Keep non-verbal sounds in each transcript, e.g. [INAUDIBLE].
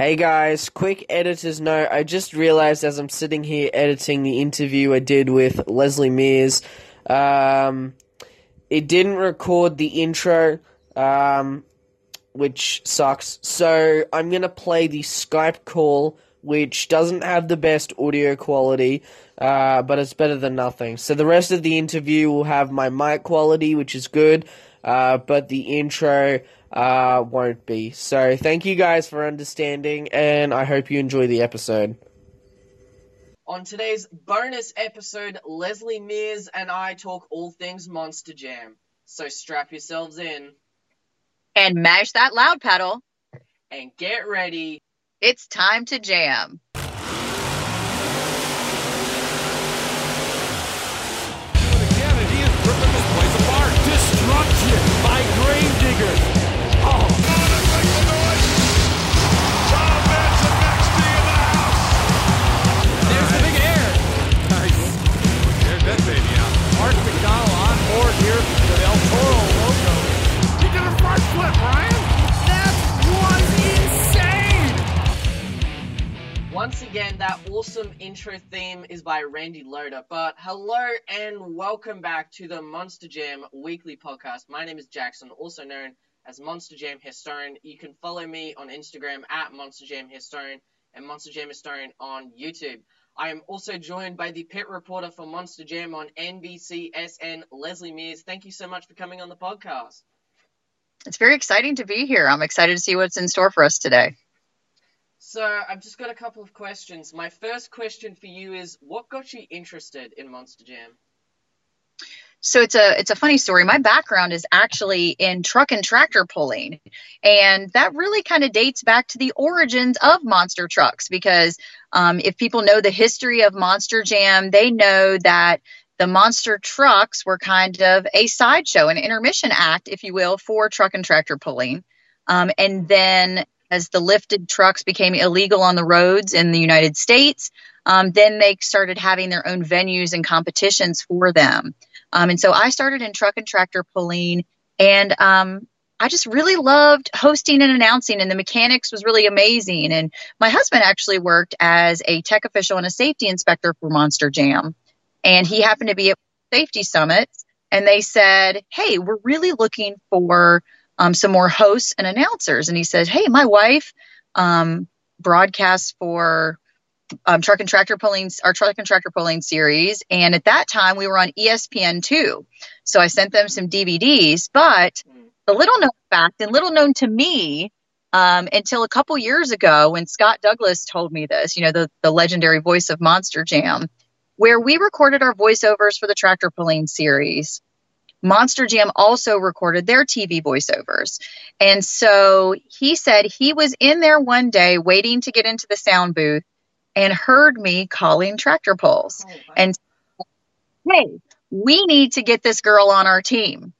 Hey guys, quick editor's note. I just realized as I'm sitting here editing the interview I did with Leslie Mears, um, it didn't record the intro, um, which sucks. So I'm gonna play the Skype call, which doesn't have the best audio quality, uh, but it's better than nothing. So the rest of the interview will have my mic quality, which is good, uh, but the intro uh, won't be. So thank you guys for understanding, and I hope you enjoy the episode. On today's bonus episode, Leslie Mears and I talk all things Monster Jam. So strap yourselves in and mash that loud pedal and get ready. It's time to jam. Destruction by Gravediggers. Again, that awesome intro theme is by Randy Loader. But hello and welcome back to the Monster Jam weekly podcast. My name is Jackson, also known as Monster Jam Historian. You can follow me on Instagram at Monster Jam Historian and Monster Jam Historian on YouTube. I am also joined by the pit reporter for Monster Jam on NBCSN, Leslie Mears. Thank you so much for coming on the podcast. It's very exciting to be here. I'm excited to see what's in store for us today. So, I've just got a couple of questions. My first question for you is what got you interested in Monster Jam? so it's a it's a funny story. My background is actually in truck and tractor pulling, and that really kind of dates back to the origins of monster trucks. Because um, if people know the history of Monster Jam, they know that the monster trucks were kind of a sideshow, an intermission act, if you will, for truck and tractor pulling. Um, and then as the lifted trucks became illegal on the roads in the United States, um, then they started having their own venues and competitions for them. Um, and so I started in truck and tractor pulling, and um, I just really loved hosting and announcing, and the mechanics was really amazing. And my husband actually worked as a tech official and a safety inspector for Monster Jam, and he happened to be at Safety summits, and they said, "Hey, we're really looking for um, some more hosts and announcers." And he said, "Hey, my wife um, broadcasts for." um, truck and tractor pulling our truck and tractor pulling series and at that time we were on espn2 so i sent them some dvds but the little known fact and little known to me um, until a couple years ago when scott douglas told me this you know the, the legendary voice of monster jam where we recorded our voiceovers for the tractor pulling series Monster Jam also recorded their TV voiceovers. And so he said he was in there one day waiting to get into the sound booth and heard me calling tractor pulls oh, wow. and hey we need to get this girl on our team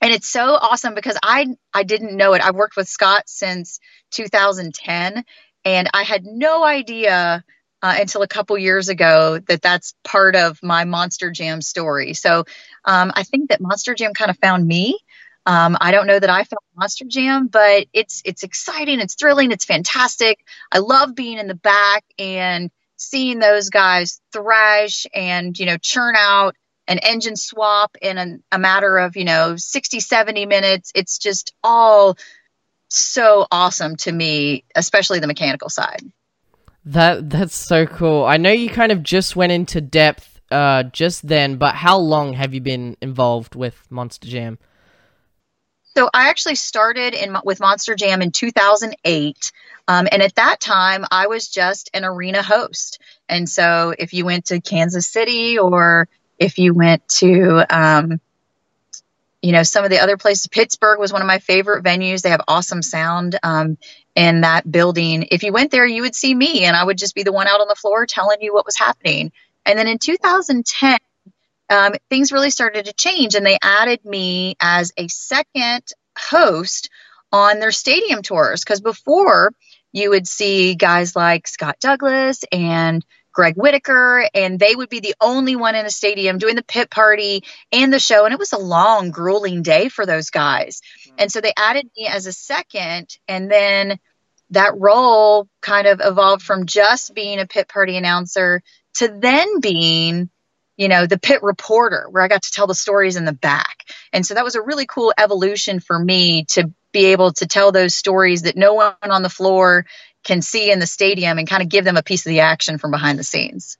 and it's so awesome because i i didn't know it i've worked with scott since 2010 and i had no idea uh, until a couple years ago that that's part of my monster jam story. So um, i think that monster jam kind of found me. Um, I don't know that I found Monster Jam, but it's it's exciting, it's thrilling, it's fantastic. I love being in the back and seeing those guys thrash and you know churn out an engine swap in a, a matter of you know 60 70 minutes. It's just all so awesome to me especially the mechanical side that that's so cool. I know you kind of just went into depth uh, just then but how long have you been involved with monster jam? So I actually started in with Monster Jam in 2008, um, and at that time I was just an arena host. And so if you went to Kansas City or if you went to um, you know some of the other places pittsburgh was one of my favorite venues. They have awesome sound um, in that building if you went there you would see me and i would just be the one out on the floor telling you what was happening and then in 2010 um, things really started to change and they added me as a second host on their stadium tours because before you would see guys like Scott Douglas and Greg Whitaker, and they would be the only one in a stadium doing the pit party and the show. And it was a long, grueling day for those guys. And so they added me as a second. And then that role kind of evolved from just being a pit party announcer to then being you know the pit reporter where i got to tell the stories in the back and so that was a really cool evolution for me to be able to tell those stories that no one on the floor can see in the stadium and kind of give them a piece of the action from behind the scenes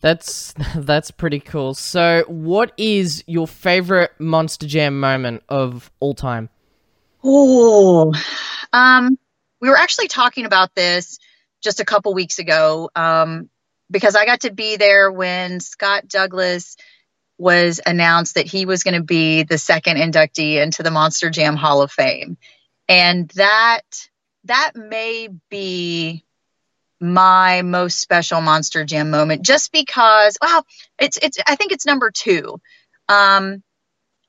That's [LAUGHS] that's pretty cool. So, what is your favorite Monster Jam moment of all time? Oh, um, we were actually talking about this just a couple weeks ago um, because I got to be there when Scott Douglas was announced that he was going to be the second inductee into the Monster Jam Hall of Fame, and that that may be my most special Monster Jam moment, just because. Well, it's it's. I think it's number two. Um,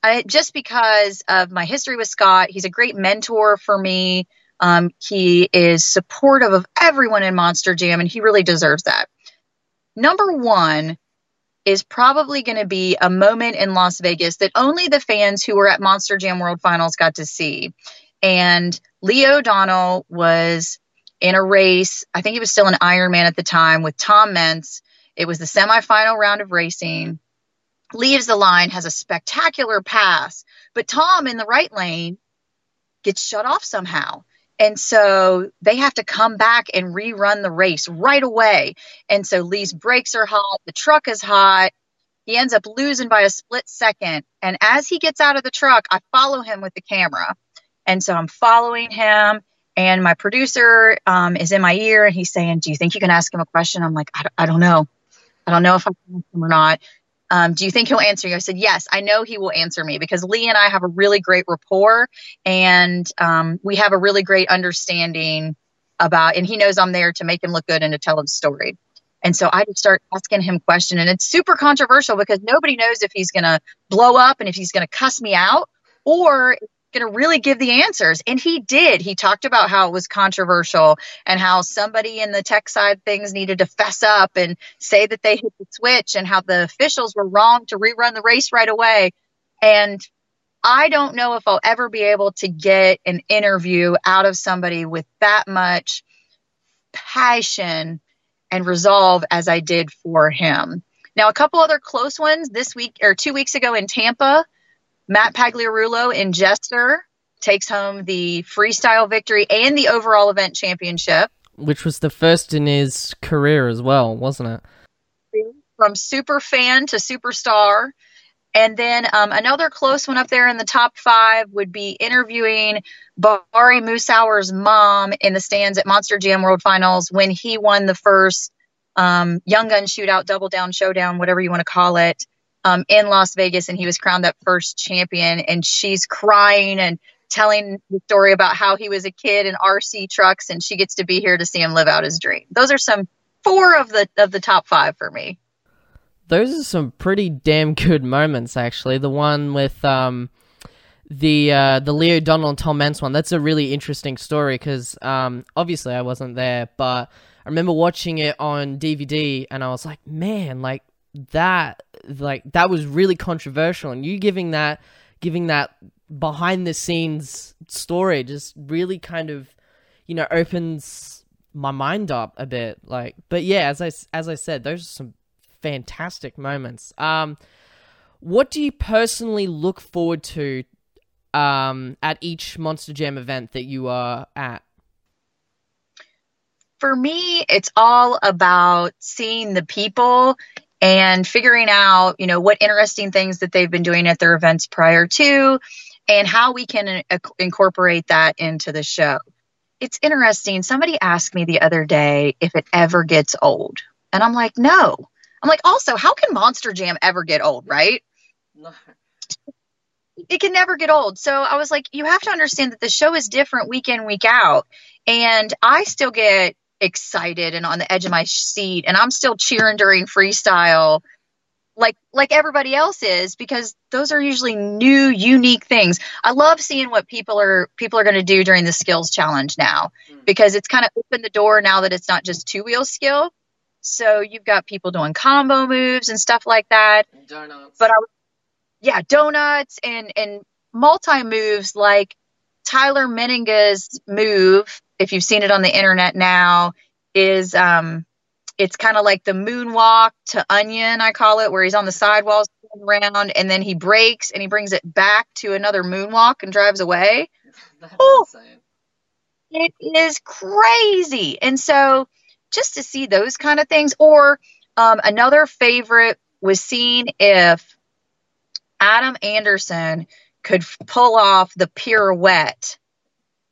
I, just because of my history with Scott, he's a great mentor for me. Um, he is supportive of everyone in Monster Jam, and he really deserves that. Number one is probably going to be a moment in Las Vegas that only the fans who were at Monster Jam World Finals got to see. And Lee O'Donnell was in a race. I think he was still an Ironman at the time with Tom Meents. It was the semifinal round of racing. Leaves the line, has a spectacular pass, but Tom in the right lane gets shut off somehow. And so they have to come back and rerun the race right away. And so Lee's brakes are hot, the truck is hot. He ends up losing by a split second. And as he gets out of the truck, I follow him with the camera. And so I'm following him and my producer um, is in my ear and he's saying, Do you think you can ask him a question? I'm like, I, don't know. I don't know if I can ask him or not. Um, do you think he'll answer you? I said, Yes, I know he will answer me because Lee and I have a really great rapport and um, we have a really great understanding about, and he knows I'm there to make him look good and to tell his story. And so I just start asking him questions, and it's super controversial because nobody knows if he's going to blow up and if he's going to cuss me out or going to really give the answers. And he did. He talked about how it was controversial and how somebody in the tech side things needed to fess up and say that they hit the switch and how the officials were wrong to rerun the race right away. And I don't know if I'll ever be able to get an interview out of somebody with that much passion and resolve as I did for him. Now, a couple other close ones this week or two weeks ago in Tampa. Matt Pagliarulo in Jester takes home the freestyle victory and the overall event championship. Which was the first in his career as well, wasn't it? From super fan to superstar. And then um, another close one up there in the top five would be interviewing Bari Musawer's mom in the stands at Monster Jam World Finals when he won the first um, Young Gun Shootout, Double Down Showdown, whatever you want to call it um, in Las Vegas, and he was crowned that first champion. And she's crying and telling the story about how he was a kid in RC trucks, and she gets to be here to see him live out his dream. Those are some four of the of the top five for me. Those are some pretty damn good moments, actually. The one with um, the uh, the Lee O'Donnell and Tom Meents one. That's a really interesting story because um, obviously I wasn't there, but I remember watching it on DVD, and I was like, man, like that like that was really controversial and you giving that giving that behind the scenes story just really kind of you know opens my mind up a bit like but yeah as i as i said those are some fantastic moments. Um what do you personally look forward to um at each monster jam event that you are at? For me, it's all about seeing the people and figuring out, you know, what interesting things that they've been doing at their events prior to and how we can incorporate that into the show. It's interesting. Somebody asked me the other day if it ever gets old. And I'm like, no. I'm like, also, how can Monster Jam ever get old, right? No. It can never get old. So I was like, you have to understand that the show is different week in, week out. And I still get excited and on the edge of my seat and I'm still cheering during freestyle like like everybody else is because those are usually new unique things. I love seeing what people are people are going to do during the skills challenge now mm. because it's kind of opened the door now that it's not just two wheel skill. So you've got people doing combo moves and stuff like that. Donuts. But I yeah, donuts and and multi moves like Tyler Menninga's move, if you've seen it on the internet now, is um, it's kind of like the moonwalk to onion, I call it, where he's on the sidewalls around and then he breaks and he brings it back to another moonwalk and drives away. Oh, it is crazy. And so just to see those kind of things, or um, another favorite was seen if Adam Anderson could pull off the pirouette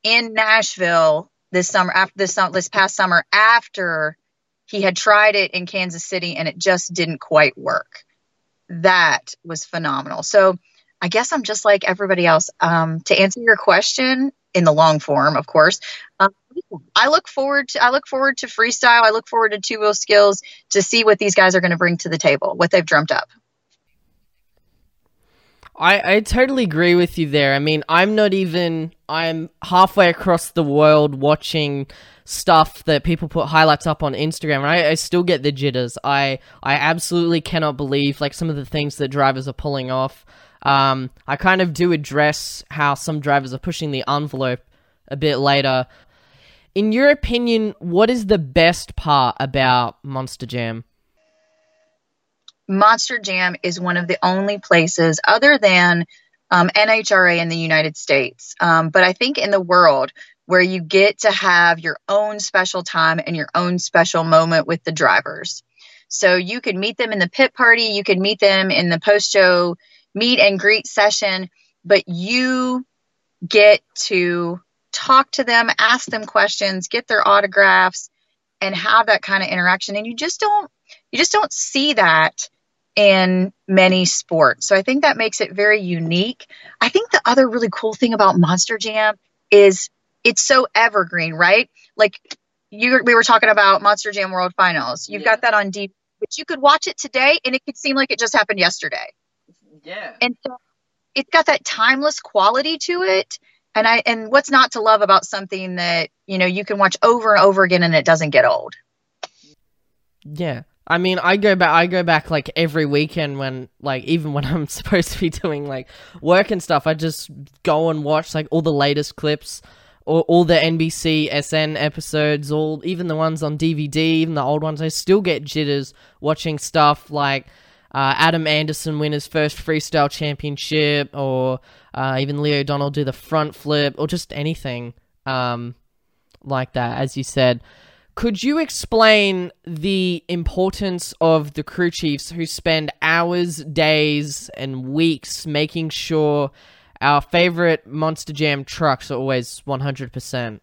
in Nashville this summer after this this past summer after he had tried it in Kansas City and it just didn't quite work. That was phenomenal. So I guess I'm just like everybody else. Um, to answer your question in the long form, of course, um, I look forward to I look forward to freestyle. I look forward to two wheel skills to see what these guys are going to bring to the table, what they've dreamt up. I, I totally agree with you there. I mean, I'm not even I'm halfway across the world watching stuff that people put highlights up on Instagram, and I, I still get the jitters. I I absolutely cannot believe like some of the things that drivers are pulling off. Um, I kind of do address how some drivers are pushing the envelope a bit later. In your opinion, what is the best part about Monster Jam? Monster Jam is one of the only places, other than um, NHRA in the United States, um, but I think in the world, where you get to have your own special time and your own special moment with the drivers. So you could meet them in the pit party, you could meet them in the post show meet and greet session, but you get to talk to them, ask them questions, get their autographs, and have that kind of interaction. And you just don't you just don't see that in many sports. So I think that makes it very unique. I think the other really cool thing about Monster Jam is it's so evergreen, right? Like you we were talking about Monster Jam World Finals. You've yeah. got that on deep, but you could watch it today and it could seem like it just happened yesterday. Yeah. And so it's got that timeless quality to it. And I and what's not to love about something that, you know, you can watch over and over again and it doesn't get old. Yeah. I mean, I go back. I go back like every weekend when, like, even when [LAUGHS] I'm supposed to be doing like work and stuff. I just go and watch like all the latest clips, or all the NBC SN episodes, all even the ones on DVD, even the old ones. I still get jitters watching stuff like uh, Adam Anderson win his first freestyle championship, or uh, even Lee O'Donnell do the front flip, or just anything um, like that, as you said. Could you explain the importance of the crew chiefs who spend hours, days, and weeks making sure our favorite Monster Jam trucks are always 100%?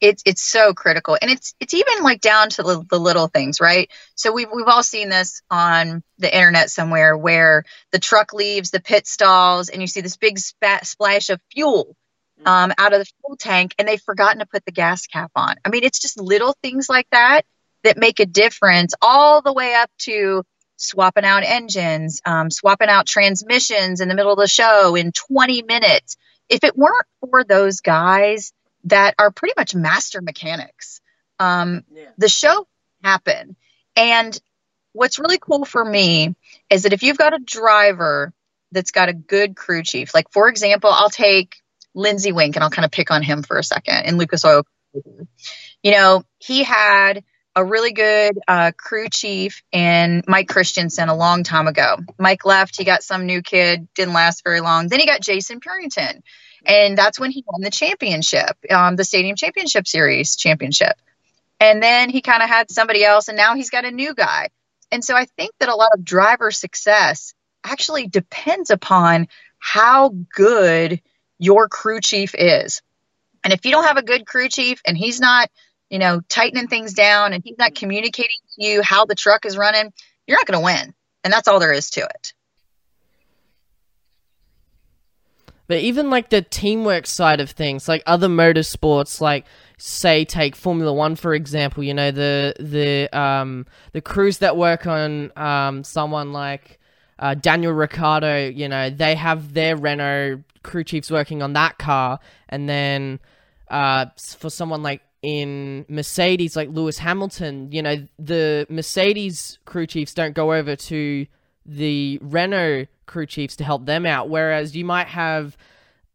it's it's so critical and it's it's even like down to the, the, little things right so we've we've all seen this on the internet somewhere where the truck leaves the pit stalls and you see this big splash of fuel. Um, out of the fuel tank and they've forgotten to put the gas cap on i mean it's just little things like that that make a difference all the way up to swapping out engines um, swapping out transmissions in the middle of the show in 20 minutes if it weren't for those guys that are pretty much master mechanics. Um, yeah. The show happened. And what's really cool for me is that if you've got a driver that's got a good crew chief, like for example, I'll take Linsey Weenk and I'll kind of pick on him for a second in Lucas Oil. You know, he had a really good uh, crew chief and Mike Christensen a long time ago. Mike left, he got some new kid, didn't last very long. Then he got Jason Purington and that's when he won the championship, um, the Stadium Championship Series championship. And then he kind of had somebody else, and now he's got a new guy. And so I think that a lot of driver success actually depends upon how good your crew chief is. And if you don't have a good crew chief and he's not, you know, tightening things down and he's not communicating to you how the truck is running, you're not going to win. And that's all there is to it. But even like the teamwork side of things, like other motorsports, like say take Formula One for example, you know the the um the crews that work on um someone like uh, Daniel Ricciardo, you know they have their Renault crew chiefs working on that car, and then uh for someone like in Mercedes, like Lewis Hamilton, you know the Mercedes crew chiefs don't go over to the Renault crew chiefs to help them out. Whereas you might have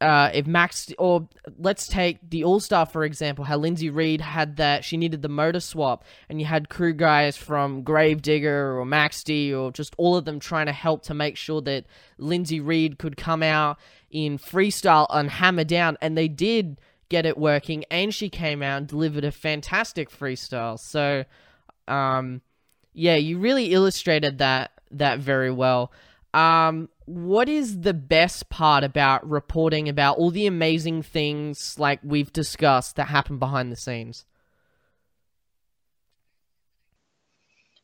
uh, if Max or let's take the All Star for example, how Linsey Read had that she needed the motor swap, and you had crew guys from Gravedigger or Max D or just all of them trying to help to make sure that Linsey Read could come out in freestyle and hammer down, and they did get it working, and she came out and delivered a fantastic freestyle. So, um, yeah, you really illustrated that that very well. Um, what is the best part about reporting about all the amazing things like we've discussed that happen behind the scenes?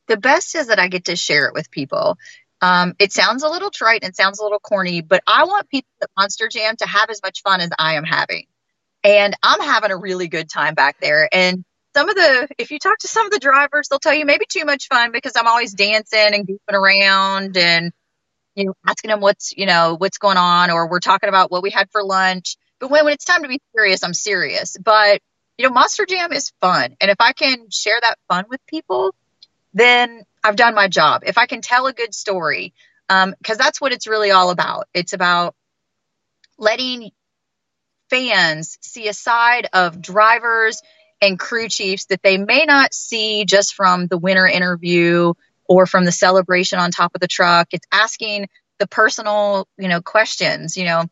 The best is that I get to share it with people. Um, it sounds a little trite and sounds a little corny, but I want people at Monster Jam to have as much fun as I am having. And I'm having a really good time back there. And some of the, if you talk to some of the drivers, they'll tell you maybe too much fun because I'm always dancing and goofing around and you know, asking them what's, you know, what's going on, or we're talking about what we had for lunch. But when, when it's time to be serious, I'm serious. But, you know, Monster Jam is fun. And if I can share that fun with people, then I've done my job. If I can tell a good story, because um, that's what it's really all about. It's about letting fans see a side of drivers and crew chiefs that they may not see just from the winter interview or from the celebration on top of the truck. It's asking the personal, you know, questions. You know,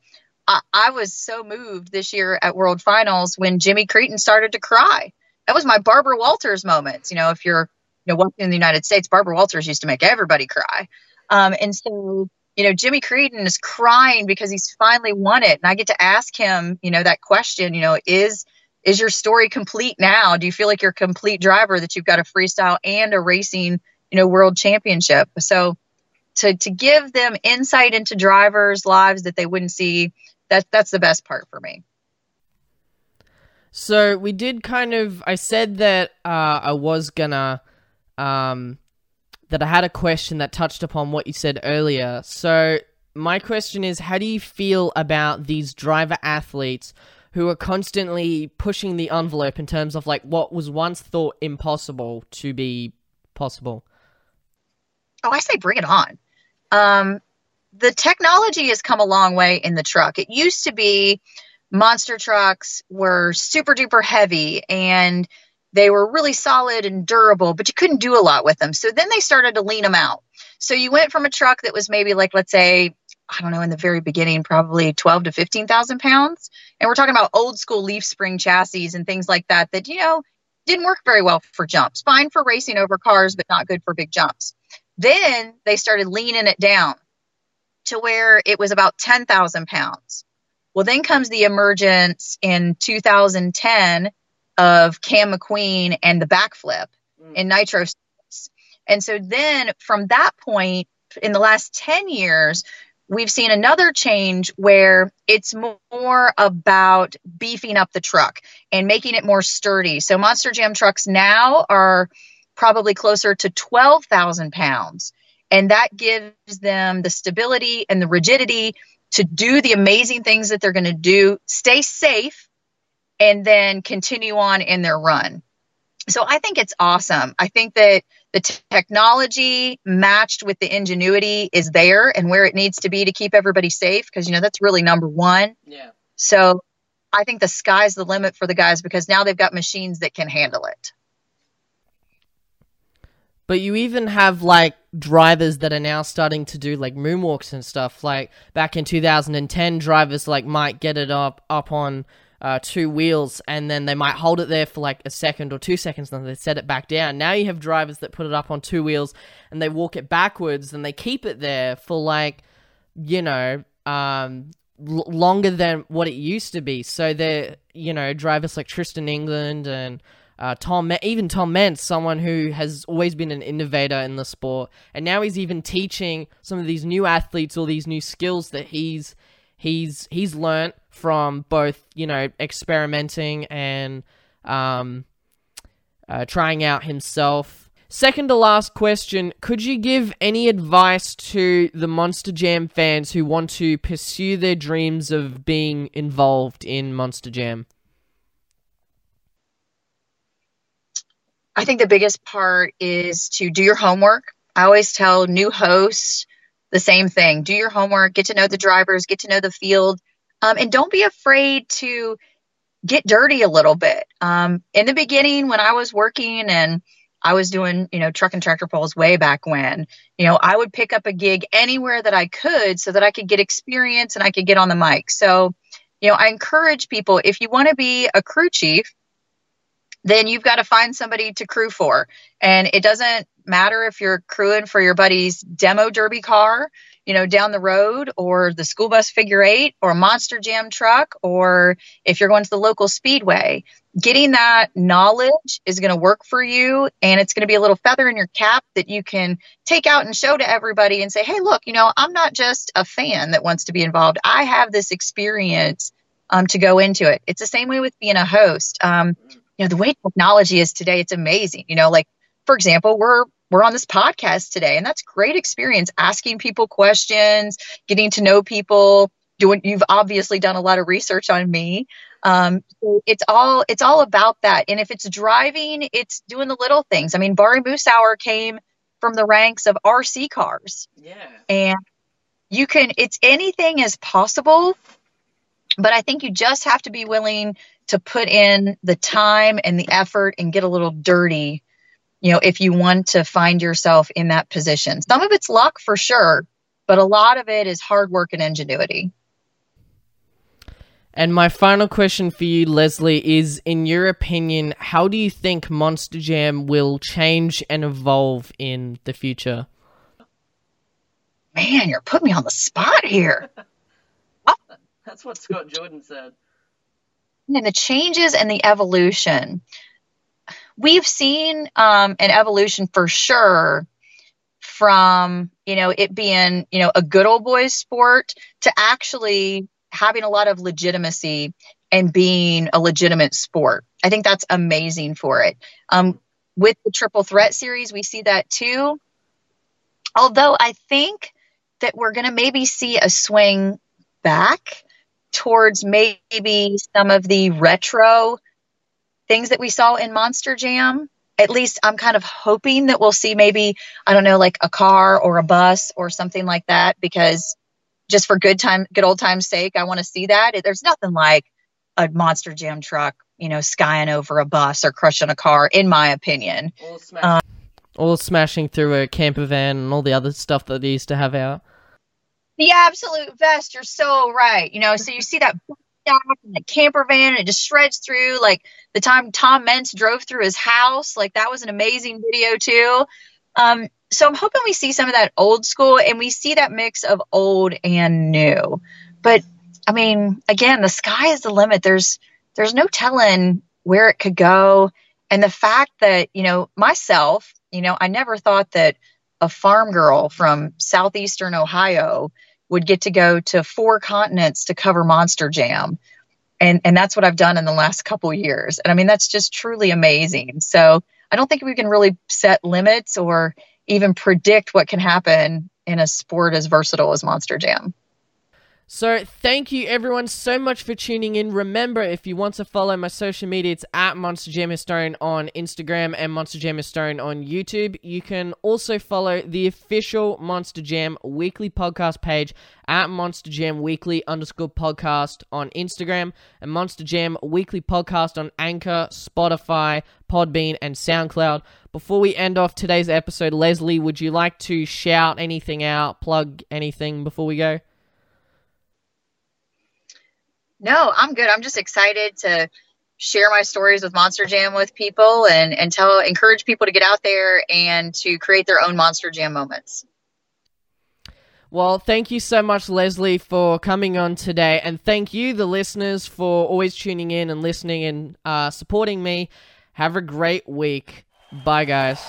I, I was so moved this year at World Finals when Jimmy Creten started to cry. That was my Barbara Walters moments. You know, if you're, you know, watching in the United States, Barbara Walters used to make everybody cry. Um, and so, you know, Jimmy Creten is crying because he's finally won it. And I get to ask him, you know, that question, you know, is, is your story complete now? Do you feel like you're a complete driver that you've got a freestyle and a racing you know, world championship. So to to give them insight into drivers' lives that they wouldn't see, that that's the best part for me. So we did kind of. I said that uh, I was gonna. Um, that I had a question that touched upon what you said earlier. So my question is, how do you feel about these driver athletes who are constantly pushing the envelope in terms of like what was once thought impossible to be possible? Oh, I say bring it on. Um, the technology has come a long way in the truck. It used to be monster trucks were super duper heavy and they were really solid and durable, but you couldn't do a lot with them. So then they started to lean them out. So you went from a truck that was maybe like, let's say, I don't know, in the very beginning, probably 12 to 15,000 pounds. And we're talking about old school leaf spring chassis and things like that, that, you know, didn't work very well for jumps. Fine for racing over cars, but not good for big jumps. Then they started leaning it down to where it was about 10,000 pounds. Well, then comes the emergence in 2010 of Cam McQueen and the backflip mm. in Nitro. And so then from that point, in the last 10 years, we've seen another change where it's more about beefing up the truck and making it more sturdy. So Monster Jam trucks now are probably closer to 12,000 pounds. And that gives them the stability and the rigidity to do the amazing things that they're going to do, stay safe, and then continue on in their run. So I think it's awesome. I think that the t- technology matched with the ingenuity is there and where it needs to be to keep everybody safe because, you know, that's really number one. Yeah. So I think the sky's the limit for the guys because now they've got machines that can handle it. But you even have like drivers that are now starting to do like moonwalks and stuff. Like back in 2010, drivers like might get it up up on uh, two wheels and then they might hold it there for like a second or two seconds and then they set it back down. Now you have drivers that put it up on two wheels and they walk it backwards and they keep it there for like, you know, um, l- longer than what it used to be. So they're, you know, drivers like Tristan England and uh, Tom, even Tom Meents, someone who has always been an innovator in the sport, and now he's even teaching some of these new athletes all these new skills that he's he's he's learned from both you know experimenting and um, uh, trying out himself. Second to last question: Could you give any advice to the Monster Jam fans who want to pursue their dreams of being involved in Monster Jam? I think the biggest part is to do your homework. I always tell new hosts the same thing do your homework, get to know the drivers, get to know the field. Um, and don't be afraid to get dirty a little bit. Um, in the beginning, when I was working and I was doing, you know, truck and tractor pulls way back when, you know, I would pick up a gig anywhere that I could so that I could get experience and I could get on the mic. So, you know, I encourage people if you want to be a crew chief, then you've got to find somebody to crew for. And it doesn't matter if you're crewing for your buddy's demo derby car, you know, down the road or the school bus figure eight or monster jam truck, or if you're going to the local speedway, getting that knowledge is going to work for you. And it's going to be a little feather in your cap that you can take out and show to everybody and say, hey, look, you know, I'm not just a fan that wants to be involved. I have this experience um, to go into it. It's the same way with being a host. Um, you know, the way technology is today, it's amazing. You know, like, for example, we're we're on this podcast today and that's great experience asking people questions getting to know people doing you've obviously done a lot of research on me um, so it's all it's all about that and if it's driving it's doing the little things i mean Bari Musawer came from the ranks of rc cars Yeah. and you can it's anything is possible but i think you just have to be willing to put in the time and the effort and get a little dirty you know, if you want to find yourself in that position. Some of it's luck for sure, but a lot of it is hard work and ingenuity. And my final question for you, Leslie, is in your opinion, how do you think Monster Jam will change and evolve in the future? Man, you're putting me on the spot here. [LAUGHS] That's what Scott Jordan said. And the changes and the evolution. We've seen um, an evolution for sure from, you know, it being, you know, a good old boys sport to actually having a lot of legitimacy and being a legitimate sport. I think that's amazing for it. Um, with the triple threat series, we see that too. Although I think that we're going to maybe see a swing back towards maybe some of the retro things that we saw in Monster Jam. At least I'm kind of hoping that we'll see maybe, I don't know, like a car or a bus or something like that because just for good time, good old time's sake, I want to see that. There's nothing like a Monster Jam truck, you know, skying over a bus or crushing a car, in my opinion. All smash- um, Or smashing through a camper van and all the other stuff that they used to have out. The absolute best. You're so right. You know, so you see that [LAUGHS] the camper van and it just shreds through. Like the time Tom Meents drove through his house, like that was an amazing video too. Um, so I'm hoping we see some of that old school and we see that mix of old and new. But I mean, again, the sky is the limit. There's there's no telling where it could go. And the fact that, you know, myself, you know, I never thought that a farm girl from southeastern Ohio would get to go to four continents to cover Monster Jam. And and that's what I've done in the last couple years. And I mean that's just truly amazing. So I don't think we can really set limits or even predict what can happen in a sport as versatile as Monster Jam. So, thank you everyone so much for tuning in. Remember, if you want to follow my social media, it's at Monster Jam Historian on Instagram and Monster Jam Historian on YouTube. You can also follow the official Monster Jam weekly podcast page at Monster Jam Weekly underscore podcast on Instagram and Monster Jam Weekly podcast on Anchor, Spotify, Podbean, and SoundCloud. Before we end off today's episode, Leslie, would you like to shout anything out, plug anything before we go? No, I'm good. I'm just excited to share my stories with Monster Jam with people and and tell encourage people to get out there and to create their own Monster Jam moments. Well, thank you so much, Leslie, for coming on today. And thank you, the listeners, for always tuning in and listening and uh, supporting me. Have a great week. Bye, guys.